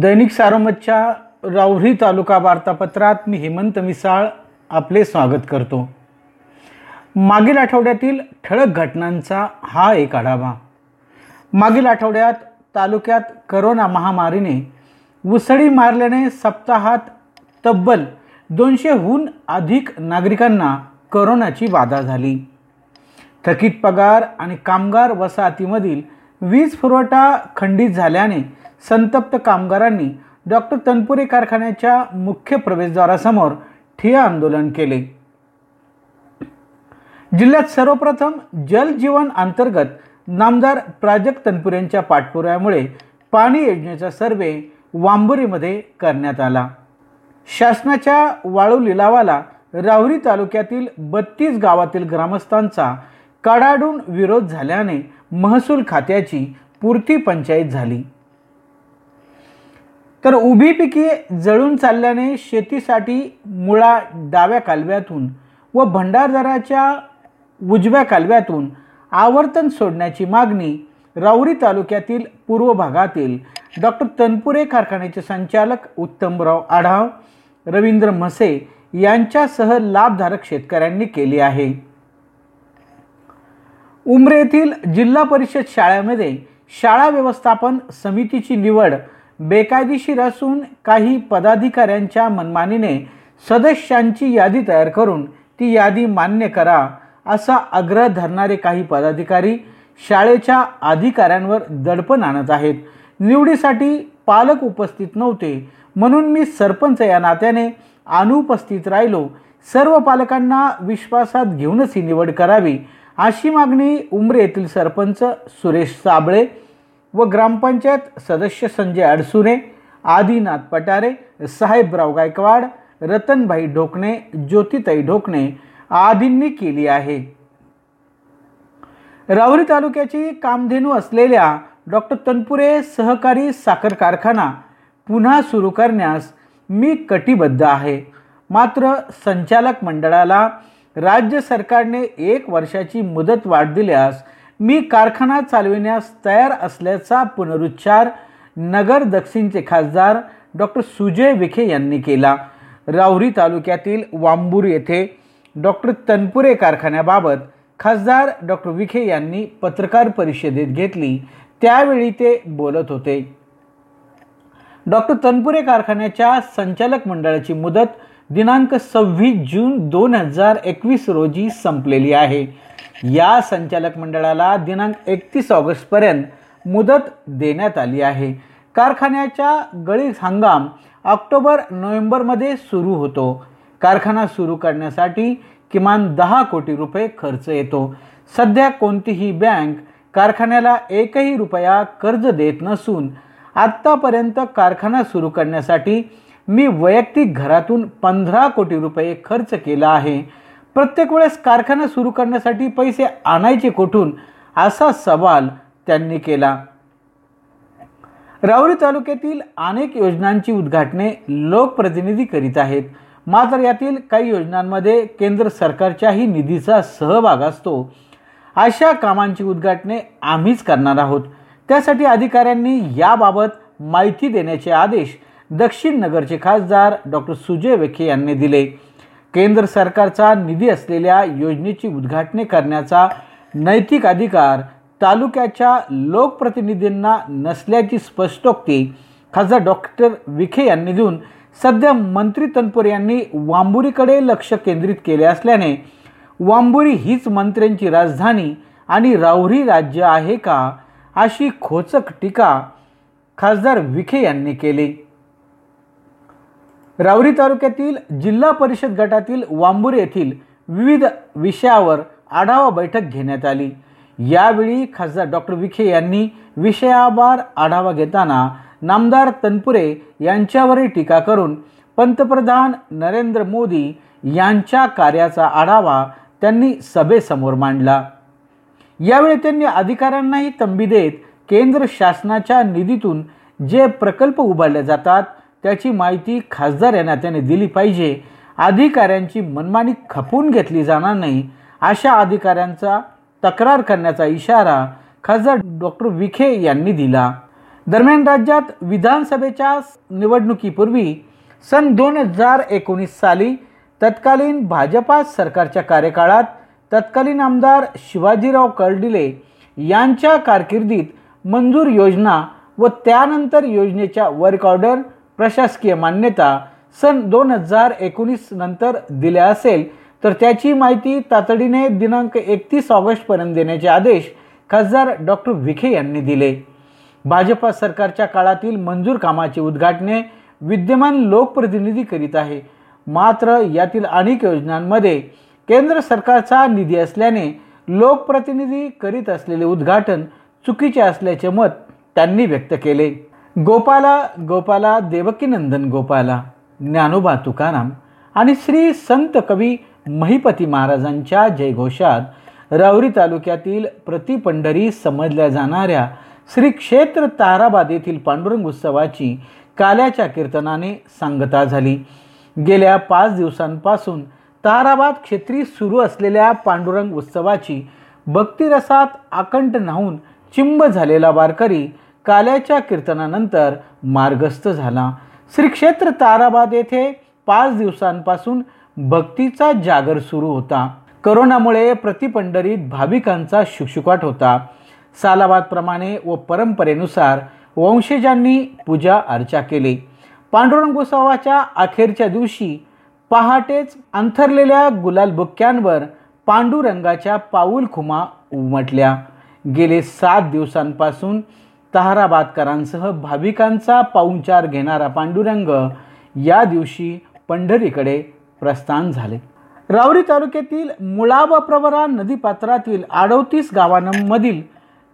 दैनिक सारोमतच्या राऊरी तालुका वार्तापत्रात मी हेमंत मिसाळ आपले स्वागत करतो. मागील आठवड्यातील ठळक घटनांचा हा एक आढावा. मागील आठवड्यात तालुक्यात करोना महामारीने उसळी मारल्याने सप्ताहात तब्बल दोनशेहून अधिक नागरिकांना करोनाची बाधा झाली. थकीत पगार आणि कामगार वसाहतीमधील वीज पुरवठा खंडित झाल्याने संतप्त कामगारांनी डॉक्टर तनपुरे कारखान्याच्या मुख्य प्रवेशद्वारासमोर ठिय्या आंदोलन केले. जिल्ह्यात सर्वप्रथम जल जीवन अंतर्गत नामदार प्राजक्त तनपुरेंच्या पाठपुराव्यामुळे पाणी योजनेचा सर्वे वांबुरीमध्ये करण्यात आला. शासनाच्या वाळू लिलावाला राहुरी तालुक्यातील बत्तीस गावातील ग्रामस्थांचा कडाडून विरोध झाल्याने महसूल खात्याची पूर्ती पंचायत झाली. तर उभी पिके जळून चालल्याने शेतीसाठी मुळा डाव्या कालव्यातून व भंडारदराच्या उजव्या कालव्यातून आवर्तन सोडण्याची मागणी राऊरी तालुक्यातील पूर्व भागातील डॉक्टर तनपुरे कारखान्याचे संचालक उत्तमराव आढाव रवींद्र म्हसे यांच्यासह लाभधारक शेतकऱ्यांनी केली आहे. उमरे येथील जिल्हा परिषद शाळेमध्ये शाळा व्यवस्थापन समितीची निवड बेकायदेशीर असून काही पदाधिकाऱ्यांच्या मनमानीने सदस्यांची यादी तयार करून ती यादी मान्य करा असा आग्रह धरणारे काही पदाधिकारी शाळेच्या अधिकाऱ्यांवर दडपण आणत आहेत. निवडीसाठी पालक उपस्थित नव्हते म्हणून मी सरपंच या नात्याने अनुपस्थित राहिलो. सर्व पालकांना विश्वासात घेऊनच ही निवड करावी अशी मागणी उमरे येथील सरपंच सुरेश साबळे व ग्रामपंचायत सदस्य संजय अडसुरे आदिनाथ पटारे साहेबराव गायकवाड रतनभाई ढोकणे ज्योतिताई ढोकणे आदींनी केली आहे. रावरी तालुक्याची कामधेनू असलेल्या डॉक्टर तनपुरे सहकारी साखर कारखाना पुन्हा सुरू करण्यास मी कटिबद्ध आहे. मात्र संचालक मंडळाला राज्य सरकारने एक वर्षाची मुदत वाढ दिल्यास मी कारखाना चालविण्यास तयार असल्याचा पुनरुच्चार नगर दक्षिणचे खासदार डॉक्टर सुजय विखे यांनी केला. राहुरी तालुक्यातील वांबूर येथे डॉक्टर तनपुरे कारखान्याबाबत खासदार डॉक्टर विखे यांनी पत्रकार परिषदेत घेतली. त्यावेळी ते बोलत होते. डॉक्टर तनपुरे कारखान्याच्या संचालक मंडळाची मुदत दिनांक सव्वीस जून दोन हजार एकवीस रोजी संपलेली आहे. या संचालक मंडळाला दिनांक एकतीस ऑगस्टपर्यंत मुदत देण्यात आली आहे. कारखान्याच्या गळीत हंगाम ऑक्टोबर नोव्हेंबरमध्ये सुरू होतो. कारखाना सुरू करण्यासाठी किमान दहा कोटी रुपये खर्च येतो. सध्या कोणतीही बँक कारखान्याला एकही रुपया कर्ज देत नसून आत्तापर्यंत कारखाना सुरू करण्यासाठी मी वैयक्तिक घरातून पंधरा कोटी रुपये खर्च केला आहे. प्रत्येक वेळेस कारखाना सुरू करण्यासाठी पैसे आणायचे कुठून? असा सवाल त्यांनी केला. राऊरी तालुक्यातील अनेक योजनांची उद्घाटने लोकप्रतिनिधी करीत आहेत. मात्र यातील काही योजनांमध्ये केंद्र सरकारच्याही निधीचा सहभाग असतो. अशा कामांची उद्घाटने आम्हीच करणार आहोत. त्यासाठी अधिकाऱ्यांनी याबाबत माहिती देण्याचे आदेश दक्षिण नगरचे खासदार डॉक्टर सुजय वेखे यांनी दिले. केंद्र सरकारचा निधी असलेल्या योजनेची उद्घाटने करण्याचा नैतिक अधिकार तालुक्याच्या लोकप्रतिनिधींना नसल्याची स्पष्टोक्ती खासदार डॉक्टर विखे यांनी देऊन सध्या मंत्री तनपुर यांनी वांबुरीकडे लक्ष केंद्रित केले असल्याने वांबुरी हीच मंत्र्यांची राजधानी आणि राहुरी राज्य आहे का अशी खोचक टीका खासदार विखे यांनी केली. रावरी तालुक्यातील जिल्हा परिषद गटातील वांबूर येथील विविध विषयावर आढावा बैठक घेण्यात आली. यावेळी खासदार डॉक्टर विखे यांनी विषयावर आढावा घेताना नामदार तनपुरे यांच्यावरही टीका करून पंतप्रधान नरेंद्र मोदी यांच्या कार्याचा आढावा त्यांनी सभेसमोर मांडला. यावेळी त्यांनी अधिकाऱ्यांनाही तंबी देत केंद्र शासनाच्या निधीतून जे प्रकल्प उभारले जातात त्याची माहिती खासदार या त्याने दिली पाहिजे. अधिकाऱ्यांची मनमानी खपून घेतली जाणार नाही अशा अधिकाऱ्यांचा तक्रार करण्याचा इशारा खासदार डॉक्टर विखे यांनी दिला. दरम्यान राज्यात विधानसभेच्या निवडणुकीपूर्वी सन दोन हजार एकोणीस साली तत्कालीन भाजपा सरकारच्या कार्यकाळात तत्कालीन आमदार शिवाजीराव कर्डिले यांच्या कारकिर्दीत मंजूर योजना व त्यानंतर योजनेच्या वर्क ऑर्डर प्रशासकीय मान्यता सन दोन हजार एकोणीस नंतर दिल्या असेल तर त्याची माहिती तातडीने दिनांक एकतीस ऑगस्टपर्यंत देण्याचे आदेश खासदार डॉक्टर विखे यांनी दिले. भाजपा सरकारच्या काळातील मंजूर कामाची उद्घाटने विद्यमान लोकप्रतिनिधी करीत आहे. मात्र यातील अनेक योजनांमध्ये केंद्र सरकारचा निधी असल्याने लोकप्रतिनिधी करीत असलेले उद्घाटन चुकीचे असल्याचे मत त्यांनी व्यक्त केले. गोपाला गोपाला देवकीनंदन गोपाला ज्ञानोबा तुकाराम आणि श्री संत कवी महिपती महाराजांच्या जयघोषात रावरी तालुक्यातील प्रतिपंढरी समजल्या जाणाऱ्या श्री क्षेत्र ताराबाद येथील पांडुरंग उत्सवाची काल्याच्या कीर्तनाने सांगता झाली. गेल्या पाच दिवसांपासून ताराबाद क्षेत्री सुरू असलेल्या पांडुरंग उत्सवाची भक्तिरसात आकंठ नाहून चिंब झालेला वारकरी काल्याच्या कीर्तनानंतर मार्गस्थ झाला. श्री क्षेत्र ताराबाद येथे पाच दिवसांपासून भक्तीचा जागर सुरू होता. करोनामुळे प्रतिपंढरीत भाविकांचा शुकशुकाट होता. सालाबादप्रमाणे व परंपरेनुसार वंशजांनी पूजा अर्चा केली. पांडुरंगोत्सवाच्या अखेरच्या दिवशी पहाटेच अंथरलेल्या गुलाल बुक्क्यांवर पांडुरंगाच्या पाऊल खुमा उमटल्या. गेले सात दिवसांपासून ताहराबादकरांसह भाविकांचा पाहुणचार घेणारा पांडुरंग या दिवशी पंढरीकडे प्रस्थान झाले. रावरी तालुक्यातील मुळा व प्रवरा नदीपात्रातील अडोतीस गावांमधील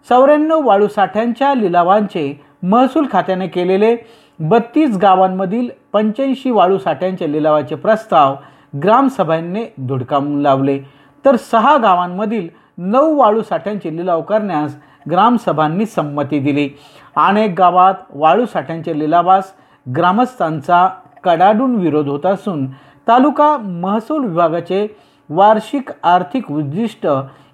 चौऱ्याण्णव वाळू साठ्यांच्या लिलावांचे महसूल खात्याने केलेले बत्तीस गावांमधील पंच्याऐंशी वाळू साठ्यांच्या लिलावाचे प्रस्ताव ग्रामसभांनी धुडकावून लावले. तर सहा गावांमधील नऊ वाळू साठ्यांचे लिलाव करण्यास ग्रामसभांनी संमती दिली. अनेक गावात वाळू साठ्यांचे लिलावास ग्रामस्थांचा कडाडून विरोध होत असून तालुका महसूल विभागाचे वार्षिक आर्थिक उद्दिष्ट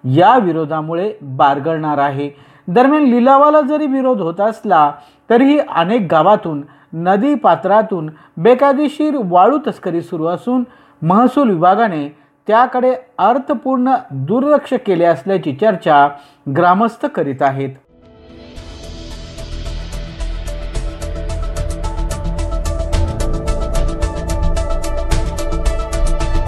या विरोधामुळे बारगळणार आहे. दरम्यान लिलावाला जरी विरोध होत असला तरीही अनेक गावातून नदी पात्रातून बेकायदेशीर वाळू तस्करी सुरू असून महसूल विभागाने त्याकडे अर्थपूर्ण दुर्लक्ष केले असल्याची चर्चा ग्रामस्थ करीत आहेत.